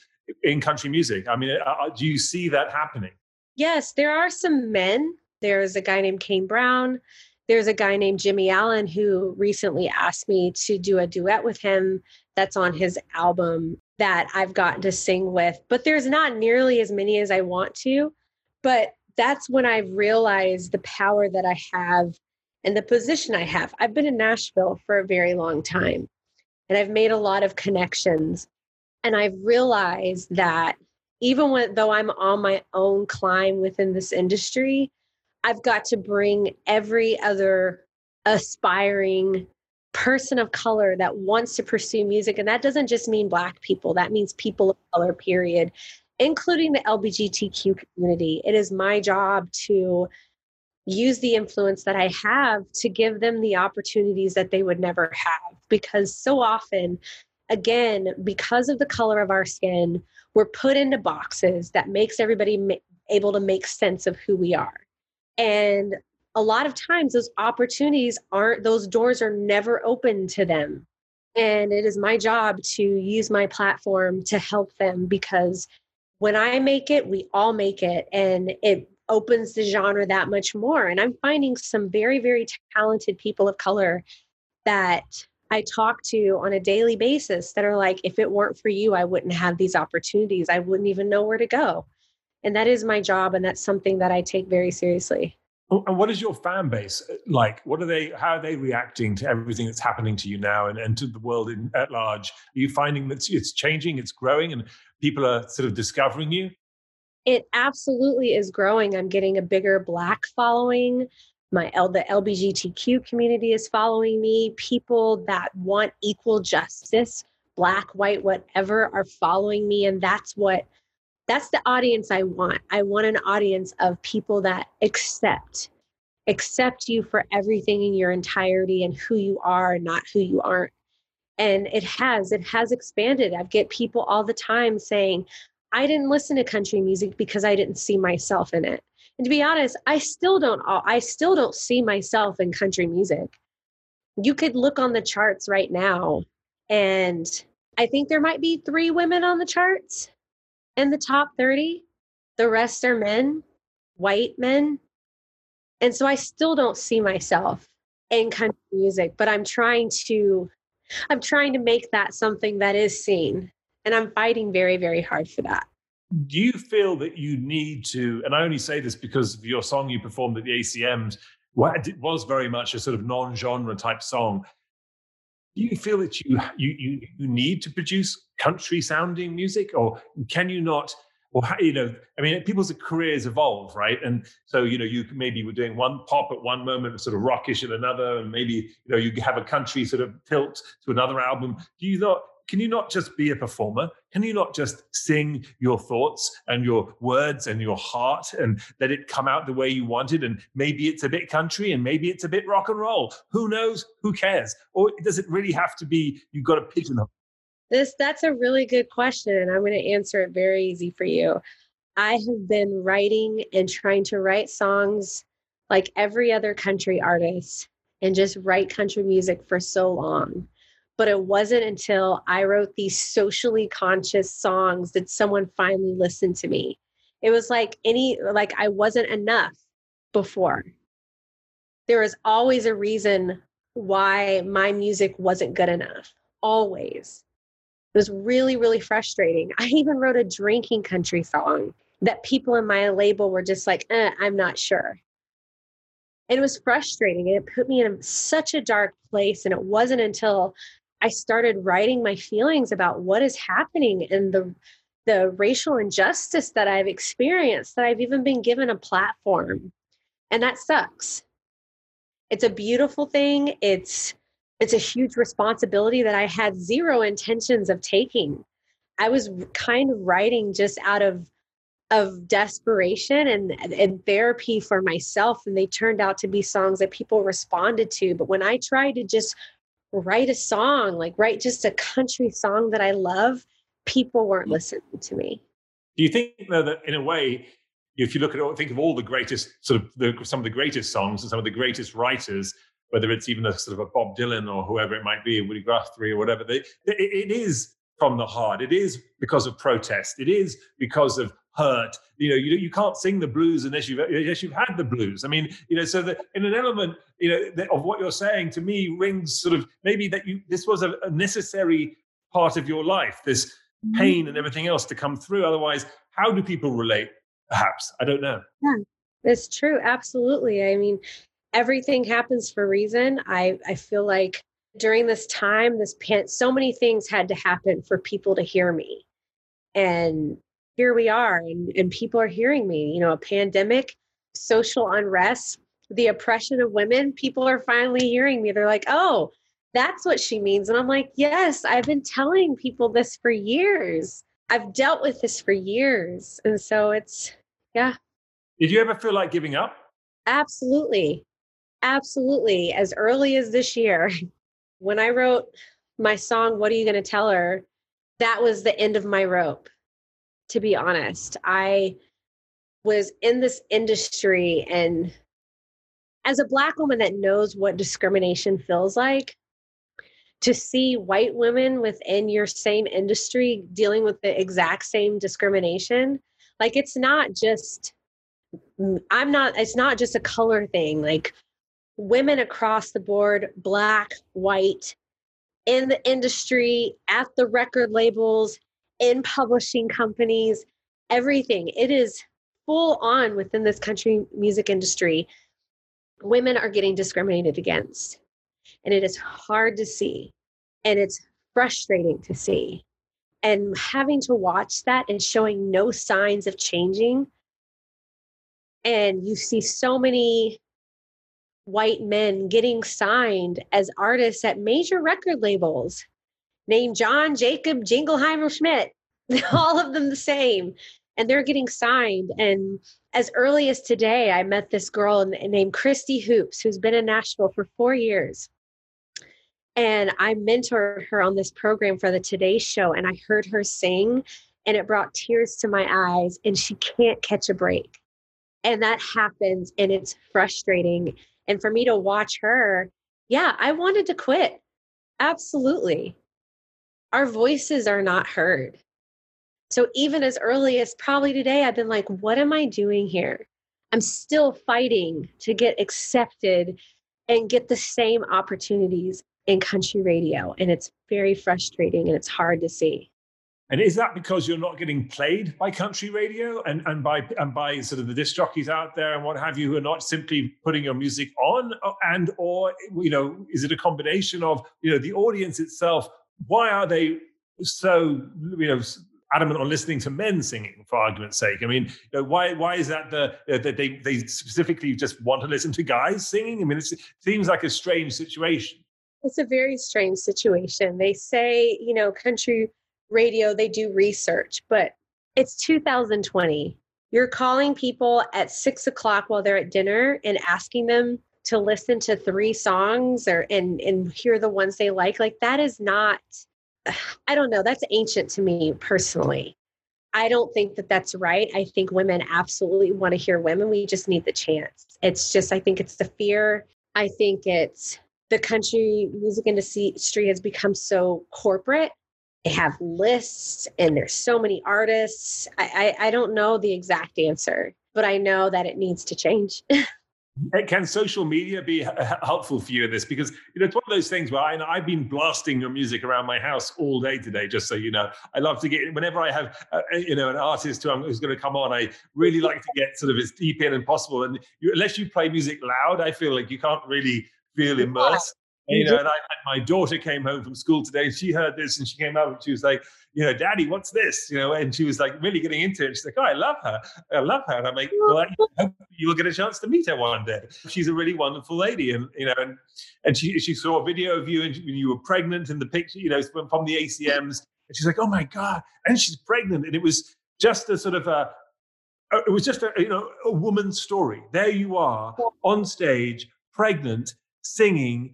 in country music? I mean, uh, uh, do you see that happening? Yes, there are some men. There's a guy named Kane Brown. There's a guy named Jimmy Allen who recently asked me to do a duet with him that's on his album that I've gotten to sing with. But there's not nearly as many as I want to. But that's when I realized the power that I have and the position I have. I've been in Nashville for a very long time and I've made a lot of connections. And I've realized that even when, though I'm on my own climb within this industry, I've got to bring every other aspiring person of color that wants to pursue music. And that doesn't just mean Black people, that means people of color, period, including the LGBTQ community. It is my job to use the influence that I have to give them the opportunities that they would never have. Because so often, again, because of the color of our skin, we're put into boxes that makes everybody ma- able to make sense of who we are. And a lot of times those opportunities aren't those doors are never open to them and it is my job to use my platform to help them because when I make it, we all make it. And it opens the genre that much more. And I'm finding some very, very talented people of color that I talk to on a daily basis that are like, if it weren't for you, I wouldn't have these opportunities. I wouldn't even know where to go. And that is my job. And that's something that I take very seriously. Oh, and what is your fan base uh, like? What are they? How are they reacting to everything that's happening to you now and, and to the world in, at large? Are you finding that it's changing, it's growing, and people are sort of discovering you? It absolutely is growing. I'm getting a bigger Black following. My L, the LBGTQ community is following me. People that want equal justice, Black, white, whatever, are following me, and that's what that's the audience I want. I want an audience of people that accept accept you for everything in your entirety and who you are, not who you aren't. And it has it has expanded. I get people all the time saying, "I didn't listen to country music because I didn't see myself in it." And to be honest, I still don't I still don't see myself in country music. You could look on the charts right now and I think there might be 3 women on the charts in the top 30. The rest are men, white men. And so I still don't see myself in country music, but I'm trying to I'm trying to make that something that is seen. And I'm fighting very, very hard for that. Do you feel that you need to, and I only say this because of your song you performed at the ACMs, it was very much a sort of non-genre type song. Do you feel that you you you, you need to produce country sounding music, or can you not? Or you know, I mean, people's careers evolve, right? And so you know, you maybe were doing one pop at one moment, sort of rockish at another, and maybe you know you have a country sort of tilt to another album. Do you not? Can you not just be a performer? Can you not just sing your thoughts and your words and your heart and let it come out the way you want it? And maybe it's a bit country and maybe it's a bit rock and roll. Who knows? Who cares? Or does it really have to be you've got a pigeonhole? This that's a really good question, and I'm going to answer it very easy for you. I have been writing and trying to write songs like every other country artist and just write country music for so long. But it wasn't until I wrote these socially conscious songs that someone finally listened to me. It was like any, like I wasn't enough before. There was always a reason why my music wasn't good enough, always. It was really, really frustrating. I even wrote a drinking country song that people in my label were just like, eh, I'm not sure. It was frustrating. And it put me in such a dark place. And it wasn't until I started writing my feelings about what is happening and the the racial injustice that I've experienced that I've even been given a platform. And that sucks. It's a beautiful thing. It's it's a huge responsibility that I had zero intentions of taking. I was kind of writing just out of of desperation and, and therapy for myself and they turned out to be songs that people responded to but when i tried to just write a song like write just a country song that i love people weren't listening to me do you think though that in a way if you look at think of all the greatest sort of the, some of the greatest songs and some of the greatest writers whether it's even a sort of a Bob Dylan or whoever it might be, Woody Guthrie or whatever. They, it, it is from the heart. It is because of protest. It is because of hurt. You know, you, you can't sing the blues unless you've unless you've had the blues. I mean, you know, so that in an element, you know, of what you're saying to me rings sort of maybe that you this was a, a necessary part of your life, this mm-hmm. pain and everything else to come through. Otherwise, how do people relate? Perhaps I don't know. Yeah, it's true. Absolutely. I mean, everything happens for a reason. I, I feel like during this time, this pan, so many things had to happen for people to hear me. And here we are, and, and people are hearing me. You know, a pandemic, social unrest, the oppression of women, people are finally hearing me. They're like, oh, that's what she means. And I'm like, yes, I've been telling people this for years. I've dealt with this for years. And so it's, yeah. Did you ever feel like giving up? Absolutely. Absolutely. As early as this year, when I wrote my song, What Are You Going to Tell Her? That was the end of my rope, to be honest. I was in this industry, and as a Black woman that knows what discrimination feels like, to see white women within your same industry dealing with the exact same discrimination, like it's not just, mm, I'm not, it's not just a color thing. Like women across the board, Black, white, in the industry, at the record labels, in publishing companies, everything. It is full on within this country music industry. Women are getting discriminated against. And it is hard to see. And it's frustrating to see. And having to watch that and showing no signs of changing. And you see so many white men getting signed as artists at major record labels named John Jacob Jingleheimer Schmidt, all of them the same. And they're getting signed. And as early as today, I met this girl named Christy Hoops, who's been in Nashville for four years. And I mentored her on this program for the Today Show, and I heard her sing, and it brought tears to my eyes, and she can't catch a break. And that happens, and it's frustrating and for me to watch her, yeah, I wanted to quit. Absolutely. Our voices are not heard. So even as early as probably today, I've been like, what am I doing here? I'm still fighting to get accepted and get the same opportunities in country radio. And it's very frustrating and it's hard to see. And is that because you're not getting played by country radio and, and by and by sort of the disc jockeys out there and what have you who are not simply putting your music on uh, and or you know is it a combination of you know the audience itself why are they so you know adamant on listening to men singing for argument's sake? I mean you know, why why is that the that they they specifically just want to listen to guys singing? I mean it seems like a strange situation. It's a very strange situation. They say you know country radio, they do research, but it's 2020. You're calling people at six o'clock while they're at dinner and asking them to listen to three songs or and and hear the ones they like. Like that is not. I don't know. That's ancient to me personally. I don't think that that's right. I think women absolutely want to hear women. We just need the chance. It's just, I think it's the fear. I think it's the country music industry has become so corporate they have lists and there's so many artists. I, I, I don't know the exact answer, but I know that it needs to change. Can social media be helpful for you in this? Because you know it's one of those things where I, have been blasting your music around my house all day today. Just so you know, I love to get whenever I have uh, uh you know an artist who I'm, who's going to come on. I really like to get sort of as deep in as possible. And you, unless you play music loud, I feel like you can't really feel immersed. And, you know, and I, my daughter came home from school today and she heard this and she came up and she was like, you know, Daddy, what's this? You know, and she was like really getting into it. She's like, oh, I love her. I love her. And I'm like, well, you'll get a chance to meet her one day. She's a really wonderful lady. And, you know, and, and she, she saw a video of you and when you were pregnant in the picture, you know, from the ACMs. And she's like, oh my God. And she's pregnant. And it was just a sort of a, uh, it was just a, you know, a woman's story. There you are on stage, pregnant, singing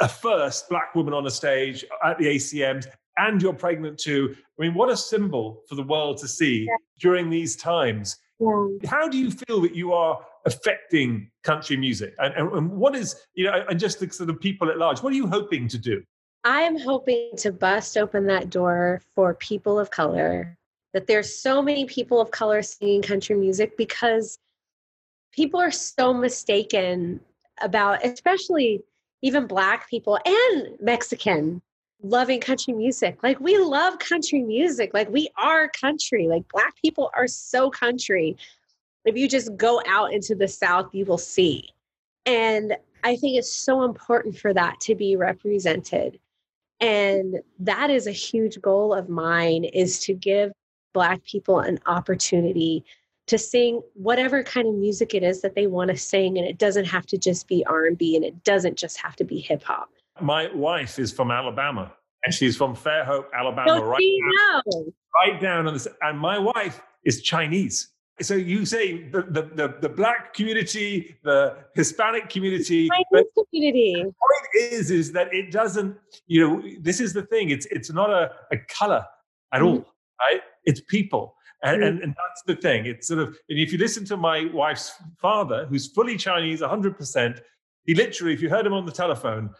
a first black woman on a stage at the ACMs, and you're pregnant too. I mean, what a symbol for the world to see yeah. during these times. Yeah. How do you feel that you are affecting country music? And, and, and what is, you know, and just the sort of people at large, what are you hoping to do? I'm hoping to bust open that door for people of color, that there's so many people of color singing country music because people are so mistaken about, especially even black people and Mexican loving country music. Like we love country music. Like we are country. Like black people are so country. If you just go out into the South, you will see. And I think it's so important for that to be represented. And that is a huge goal of mine is to give black people an opportunity to sing whatever kind of music it is that they want to sing and it doesn't have to just be r&b and it doesn't just have to be hip-hop my wife is from alabama and she's from fairhope alabama right, down, right down on this and my wife is chinese so you say the, the, the, the black community, the Hispanic community, Chinese community. The point is, is that it doesn't, you know, this is the thing. It's it's not a, a color at Mhm. all, right? It's people. And, Mhm. and, and that's the thing. It's sort of, and if you listen to my wife's father, who's fully Chinese, 100%, he literally, if you heard him on the telephone,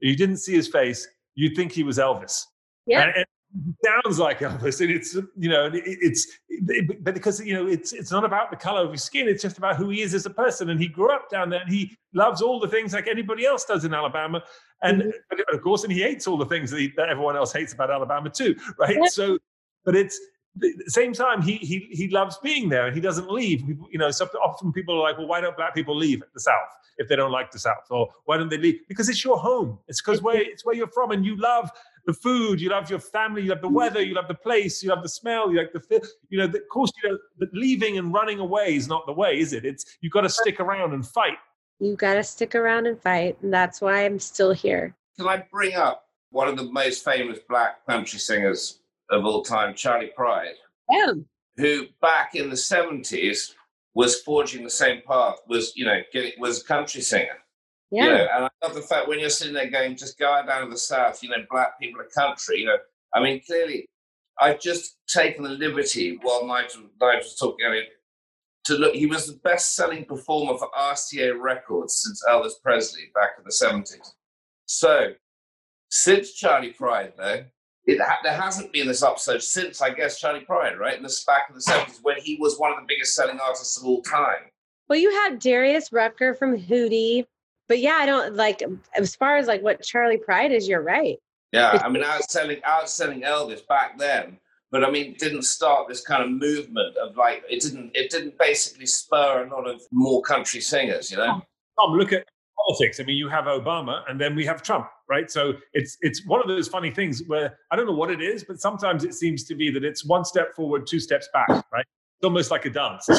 you didn't see his face, you'd think he was Elvis. Yeah. And, and sounds like Elvis, and it's you know it's it, but because you know it's it's not about the color of his skin; it's just about who he is as a person. And he grew up down there, and he loves all the things like anybody else does in Alabama, and Mhm. of course, and he hates all the things that, he, that everyone else hates about Alabama too, right? Yeah. So, but it's the same time he he he loves being there, and he doesn't leave. You know, so often people are like, "Well, why don't black people leave the South?" If they don't like the South, or why don't they leave? Because it's your home. It's because where it's where you're from, and you love the food, you love your family, you love the weather, you love the place, you love the smell, you like the fit. You know, the, of course, you know, but leaving and running away is not the way, is it? It's you've got to stick around and fight. You've got to stick around and fight. And that's why I'm still here. Can I bring up one of the most famous black country singers of all time, Charley Pride, Yeah. who back in the 70s was forging the same path, was, you know, getting, was a country singer. Yeah. You know, and I love the fact when you're sitting there going, just go down to the south, you know, black people are country, you know. I mean, clearly, I've just taken the liberty while Nigel, Nigel was talking to look. He was the best selling performer for RCA Records since Elvis Presley back in the 70s. So, since Charley Pride, though, it ha- there hasn't been this upsurge since, I guess, Charley Pride, right? In the back of the 70s when he was one of the biggest selling artists of all time. Well, you had Darius Rucker from Hootie. But yeah, I don't like as far as like what Charley Pride is, you're right. Yeah, I mean, outselling outselling Elvis back then, but I mean, didn't start this kind of movement of like it didn't it didn't basically spur a lot of more country singers, you know. Tom, look at politics. I mean, you have Obama, and then we have Trump, right? So it's it's one of those funny things where I don't know what it is, but sometimes it seems to be that it's one step forward, two steps back, right? It's almost like a dance.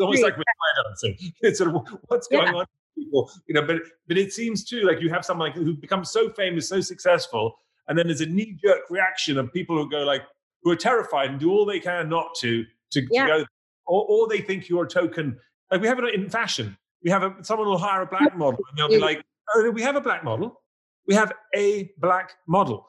It's almost like we're dancing. It's sort of what's going on. with People, you know, but but it seems too like you have someone like who becomes so famous, so successful, and then there's a knee jerk reaction of people who go like who are terrified and do all they can not to to, Yeah. to go, or, or they think you're a token. Like we have it in fashion. We have a someone will hire a black model and they'll be like, "Oh, we have a black model. We have a black model."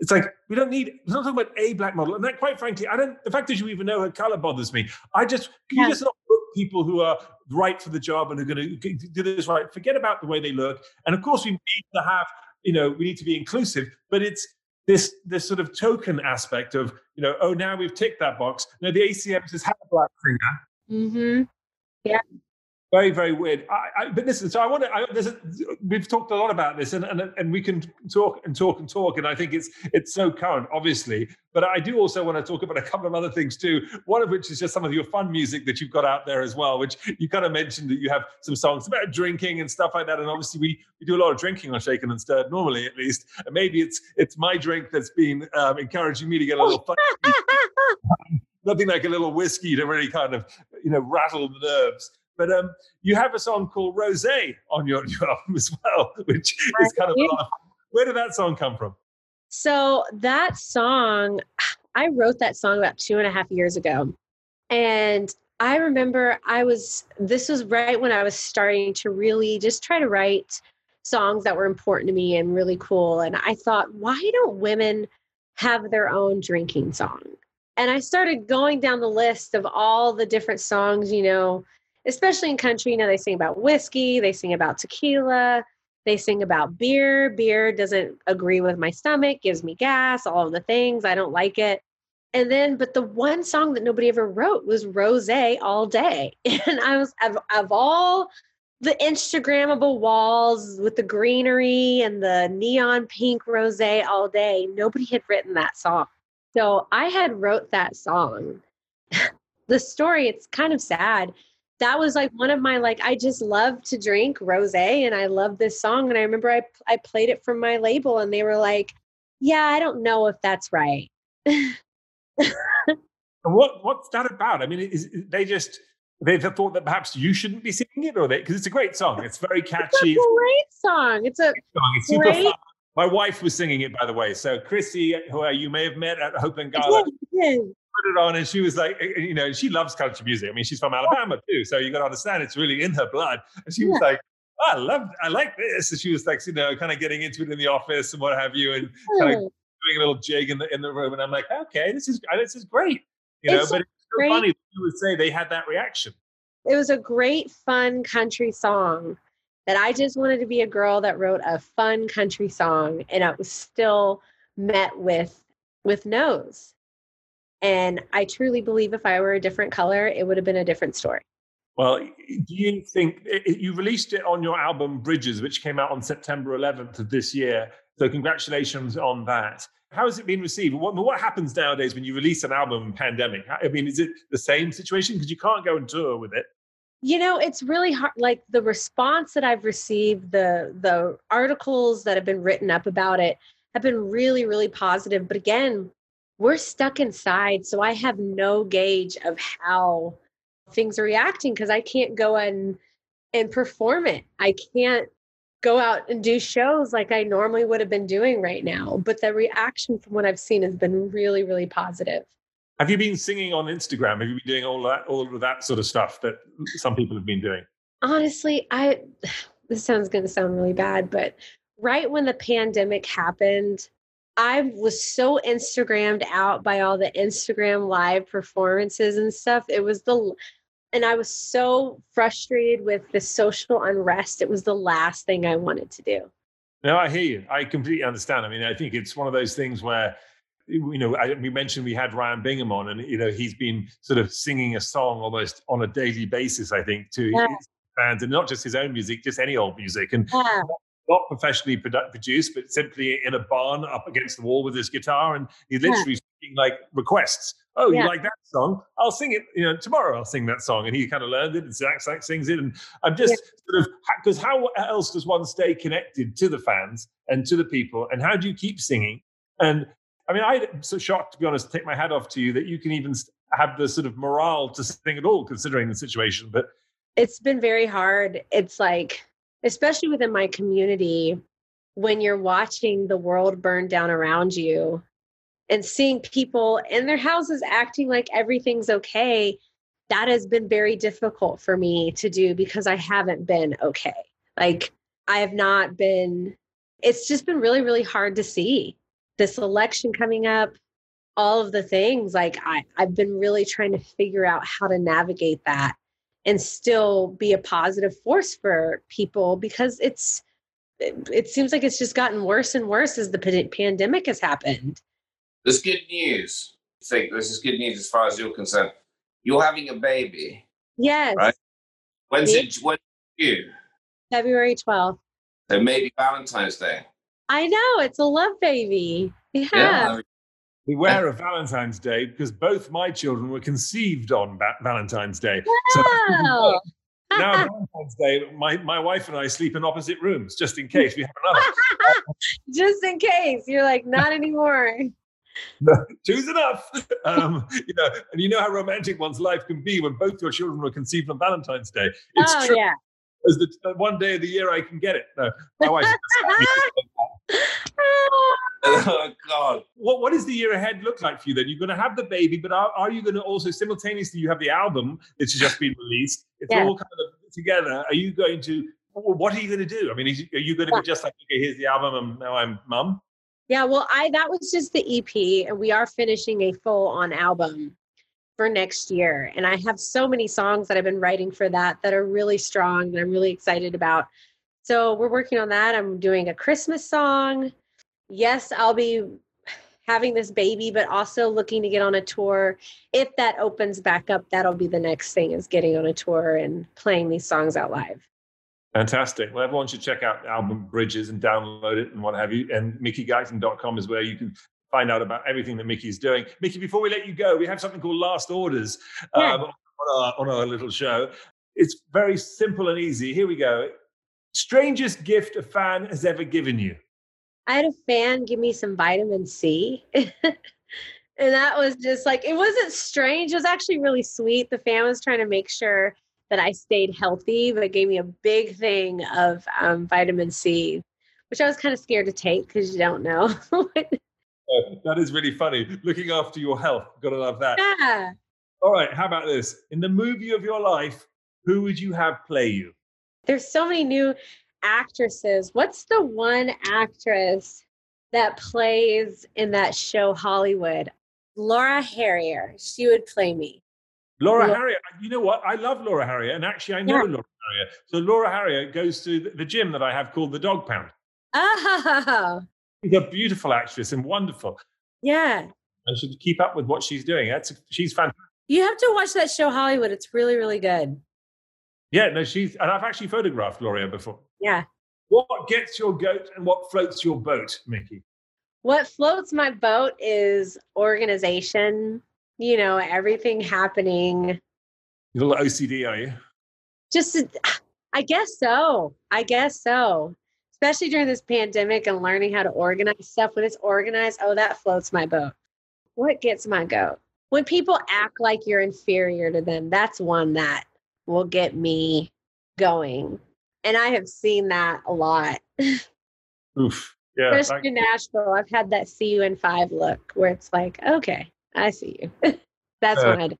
It's like we don't need. We're not talking about a black model, and that, quite frankly, I don't. The fact that you even know her color bothers me. I just can Yeah. you just not book people who are right for the job and are going to do this right. Forget about the way they look, and of course we need to have. You know, we need to be inclusive, but it's this this sort of token aspect of you know, oh, now we've ticked that box. No, the ACM has had a black singer Mm-hmm. Very very weird. I, I, but listen so i want to I, a, we've talked a lot about this and, and and we can talk and talk and talk and i think it's it's so current obviously. But i do also want to talk about a couple of other things too one of which is just some of your fun music that you've got out there as well which you kind of mentioned that you have some songs about drinking and stuff like that. And obviously we we do a lot of drinking on shaken and stirred normally at least. And maybe it's it's my drink that's been um, encouraging me to get a little fun nothing like a little whiskey to really kind of you know rattle the nerves but um, you have a song called Rose on your, your album as well, which is kind of a of fun. Where did that song come from? So that song, I wrote that song about two and a half years ago. And I remember I was, this was right when I was starting to really just try to write songs that were important to me and really cool. And I thought, why don't women have their own drinking song? And I started going down the list of all the different songs, you know, especially in country, you know, they sing about whiskey, they sing about tequila, they sing about beer. Beer doesn't agree with my stomach, gives me gas, all the things. I don't like it. And then, but the one song that nobody ever wrote was Rose all day. And I was, of, of all the Instagrammable walls with the greenery and the neon pink rose all day, nobody had written that song. So I had wrote that song. the story, it's kind of sad that was like one of my like I just love to drink rosé and I love this song and I remember I I played it from my label and they were like, "Yeah, I don't know if that's right." What what's that about? I mean, is, they just they thought that perhaps you shouldn't be singing it, or they because it's a great song. It's very catchy. It's a great song. It's a song. It's super great- fun. My wife was singing it, by the way. So Chrissy, who you may have met at Hopeland Gala. Put it on, and she was like, eh, eh, you know, she loves country music. I mean, she's from Alabama too, so you got to understand it's really in her blood. And she was like, oh, I love, I like this. And she was like, you know, kind of getting into it in the office and what have you, and kind of doing a little jig in the in the room. And I'm like, okay, this is this is great, you know. It's but it's so great. funny that you would say they had that reaction. it was a great fun country song that i just wanted to be a girl that wrote a fun country song and it was still met with with no's and i truly believe if i were a different color it would have been a different story Well, do you think you released it on your album Bridges, which came out on September 11th of this year? So congratulations on that. How has it been received? What, what happens nowadays when you release an album in pandemic? I mean, is it the same situation because you can't go and tour with it? you know it's really hard like the response that i've received the the articles that have been written up about it have been really really positive but again we're stuck inside so i have no gauge of how things are reacting because i can't go and and perform it i can't go out and do shows like i normally would have been doing right now but the reaction from what i've seen has been really really positive Have you been singing on Instagram? Have you been doing all that, all of that sort of stuff that some people have been doing? honestly i this sounds going to sound really bad but right when the pandemic happened i was so instagrammed out by all the instagram live performances and stuff it was the and i was so frustrated with the social unrest it was the last thing i wanted to do No, I hear you. I completely understand. I mean, I think it's one of those things where, you know, I, we mentioned we had Ryan Bingham on, and you know, he's been sort of singing a song almost on a daily basis. I think to Yeah. his fans, and not just his own music, just any old music, and yeah not professionally produ- produced, but simply in a barn up against the wall with his guitar, and he's Yeah. literally singing like requests. Oh, Yeah. you like that song? I'll sing it. You know, tomorrow I'll sing that song, and he kind of learned it and Zach, Zach sings it. And I'm just sort of because how else does one stay connected to the fans and to the people, and how do you keep singing? And I mean, I'm so shocked to be honest. Take my hat off to you that you can even have the sort of morale to sing at all, considering the situation. But it's been very hard. It's like, especially within my community, when you're watching the world burn down around you and seeing people in their houses acting like everything's okay, that has been very difficult for me to do because I haven't been okay. Like, I have not been, it's just been really, really hard to see this election coming up. All of the things, like I, I've been really trying to figure out how to navigate that and still be a positive force for people because it's it, it seems like it's just gotten worse and worse as the pan- pandemic has happened. There's good news. I think this is good news as far as you're concerned. You're having a baby. Yes, Right. When's it? When's it due? February 12th. So maybe Valentine's Day. I know it's a love baby. Yeah. Yeah. Beware of Valentine's Day because both my children were conceived on Va- Valentine's Day. So now Valentine's Day, my, my wife and I sleep in opposite rooms just in case we have another. Just in case you're like, not anymore. Two's enough. Um, you know, and you know how romantic one's life can be when both your children were conceived on Valentine's Day. It's oh, true. yeah. As the one day of the year I can get it. No, my wife. oh God. what what does the year ahead look like for you then? You're going to have the baby, but are, are you going to also simultaneously you have the album that's just been released? It's Yeah. all kind of together. Are you going to? What are you going to do? I mean, is, are you going to Yeah. be just like, okay, here's the album, and now I'm mum? Yeah, well, I that was just the EP, and we are finishing a full on album for next year. And I have so many songs that I've been writing for that that are really strong that I'm really excited about. So we're working on that. I'm doing a Christmas song. Yes, I'll be having this baby, but also looking to get on a tour. If that opens back up, that'll be the next thing is getting on a tour and playing these songs out live. Fantastic. Well, everyone should check out the album Bridges and download it and what have you. And MickeyGuyton.com is where you can find out about everything that Mickey's doing. Mickey, before we let you go, we have something called Last Orders um, Yeah. on, our, on our little show. It's very simple and easy. Here we go. Strangest gift a fan has ever given you. I had a fan give me some vitamin C. and that was just like, it wasn't strange. It was actually really sweet. The fan was trying to make sure that I stayed healthy, but gave me a big thing of um, vitamin C, which I was kind of scared to take because you don't know. Uh, that is really funny. Looking after your health. Gotta love that. Yeah. All right. How about this? In the movie of your life, who would you have play you? There's so many new actresses. What's the one actress that plays in that show Hollywood? Laura Harrier. She would play me. Laura Yeah. Harrier. You know what? I love Laura Harrier, and actually, I know Yeah. Laura Harrier. So Laura Harrier goes to the- the gym that I have called the Dog Pound. Oh, She's a beautiful actress and wonderful. yeah. I should keep up with what she's doing. That's she's fantastic. You have to watch that show Hollywood. It's really, really good. Yeah, no, she's and I've actually photographed Laura before. Yeah. What gets your goat and what floats your boat, Mickey? What floats my boat is organization, you know, everything happening. You little OCD, are you? Just, ah, I guess so. I guess so. Especially during this pandemic and learning how to organize stuff. When it's organized, oh, that floats my boat. What gets my goat? When people act like you're inferior to them, that's one that will get me going. And I have seen that a lot. Oof. Yeah. especially in Nashville. I've had that see you in five look where it's like, okay, I see you. That's Uh, what I do.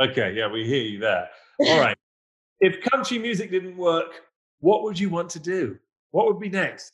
okay, yeah, we hear you there. All right. if country music didn't work, what would you want to do? What would be next?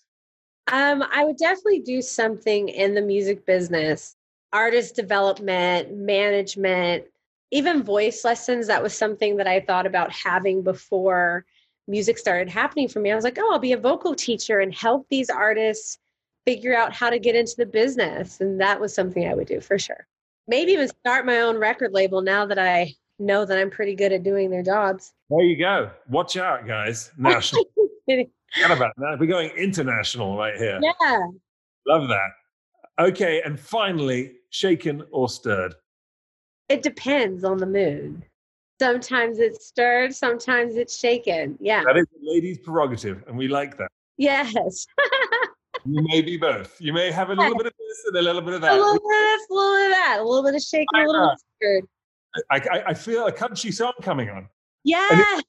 Um, I would definitely do something in the music business, artist development, management, even voice lessons. That was something that I thought about having before music started happening for me. I was like, oh, I'll be a vocal teacher and help these artists figure out how to get into the business. And that was something I would do for sure. Maybe even start my own record label now that I know that I'm pretty good at doing their jobs. There you go. Watch out, guys. National. About that. We're going international right here. Yeah. Love that. Okay, and finally, shaken or stirred? It depends on the mood. Sometimes it's stirred, sometimes it's shaken. Yeah. That is a lady's prerogative, and we like that. Yes. You may be both. You may have a little bit of this and a little bit of that. a little bit of this, a little bit of that, a little bit of shaking, a little bit of uh, stirred. I, I, I feel a country song coming on. Yes.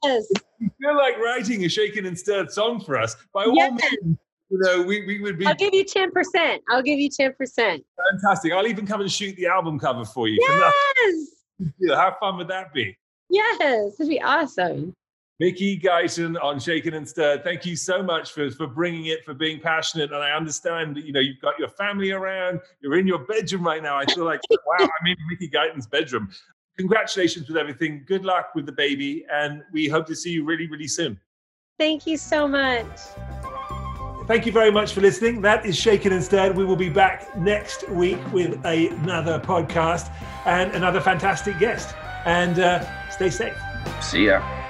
You feel like writing a shaken and stirred song for us. By all Yes. means, you know, we, we would be I'll give you 10%. I'll give you 10%. fantastic. I'll even come and shoot the album cover for you. Yes. Yeah, How fun would that be? Yes. It'd be awesome. Mickey Guyton on Shaken and Stirred. Thank you so much for, for bringing it, for being passionate. And I understand that, you know, you've got your family around, you're in your bedroom right now. I feel like, wow, I'm in Mickey Guyton's bedroom. Congratulations with everything. Good luck with the baby. And we hope to see you really, really soon. Thank you so much. Thank you very much for listening. That is Shaken and Stirred. We will be back next week with another podcast and another fantastic guest. And uh, stay safe. See ya.